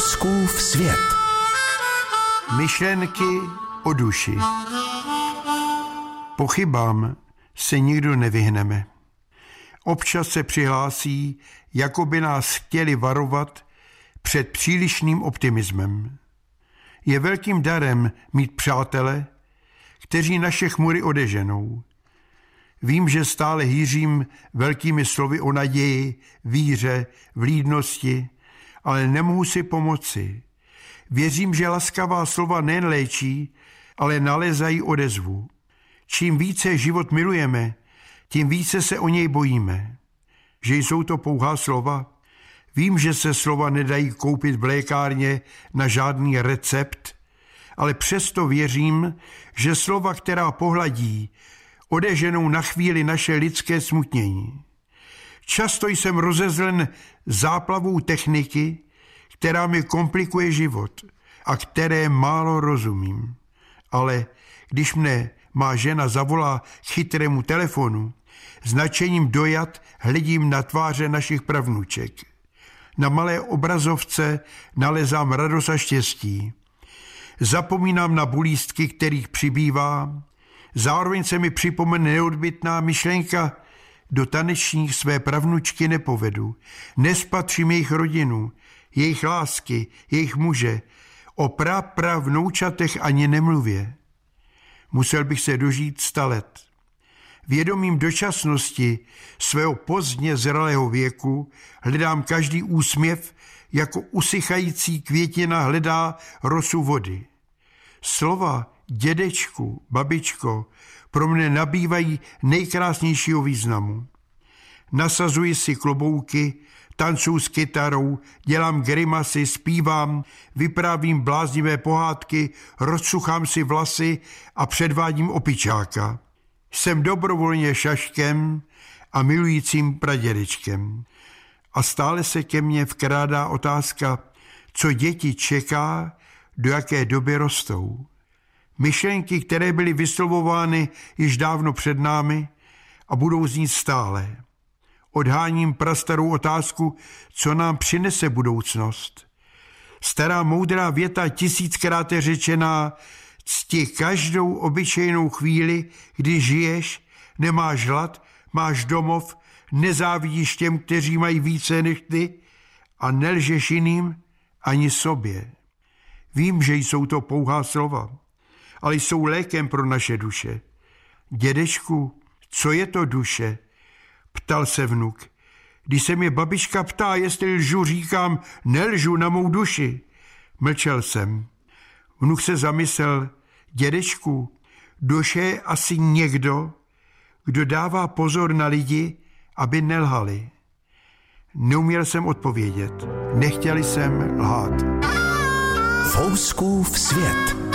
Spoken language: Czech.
Fouskův svět. Myšlenky o duši. Pochybám se nikdo nevyhneme. Občas se přihlásí, jako by nás chtěli varovat před přílišným optimismem. Je velkým darem mít přátele, kteří naše chmury odeženou. Vím, že stále hýřím velkými slovy o naději, víře, vlídnosti, ale nemohu si pomoci. Věřím, že laskavá slova nejen léčí, ale nalezají odezvu. Čím více život milujeme, tím více se o něj bojíme. Že jsou to pouhá slova? Vím, že se slova nedají koupit v lékárně na žádný recept, ale přesto věřím, že slova, která pohladí, odeženou na chvíli naše lidské smutnění. Často jsem rozezlen záplavou techniky, která mi komplikuje život a které málo rozumím. Ale když mne má žena zavolá k chytrému telefonu, značením dojat hledím na tváře našich pravnuček. Na malé obrazovce nalezám radost a štěstí. Zapomínám na bulístky, kterých přibývá, zároveň se mi připomene neodbitná myšlenka, do tanečních své pravnučky nepovedu. Nespatřím jejich rodinu, jejich lásky, jejich muže, o prapravnoučatech ani nemluvě. Musel bych se dožít sta let. Vědomím dočasnosti svého pozdně zralého věku hledám každý úsměv, jako usychající květina hledá rosu vody. Slova dědečku, babičko pro mne nabývají nejkrásnějšího významu. Nasazuji si klobouky, tancuji s kytarou, dělám grimasy, zpívám, vyprávím bláznivé pohádky, rozsuchám si vlasy a předvádím opičáka. Jsem dobrovolně šaškem a milujícím pradědečkem. A stále se ke mně vkrádá otázka, co děti čeká, do jaké doby rostou. Myšlenky, které byly vyslovovány již dávno před námi a budou znít stále. Odháním prastarou otázku, co nám přinese budoucnost. Stará moudrá věta tisíckrát je řečená, cti každou obyčejnou chvíli, kdy žiješ, nemáš hlad, máš domov, nezávidíš těm, kteří mají více než ty a nelžeš jiným ani sobě. Vím, že jsou to pouhá slova, ale jsou lékem pro naše duše. Dědečku, co je to duše? Ptal se vnuk. Když se mě babička ptá, jestli lžu, říkám, nelžu na mou duši. Mlčel jsem. Vnuk se zamyslel, dědečku, duše je asi někdo, kdo dává pozor na lidi, aby nelhali. Neuměl jsem odpovědět. Nechtěli jsem lhát. Fouskův svět.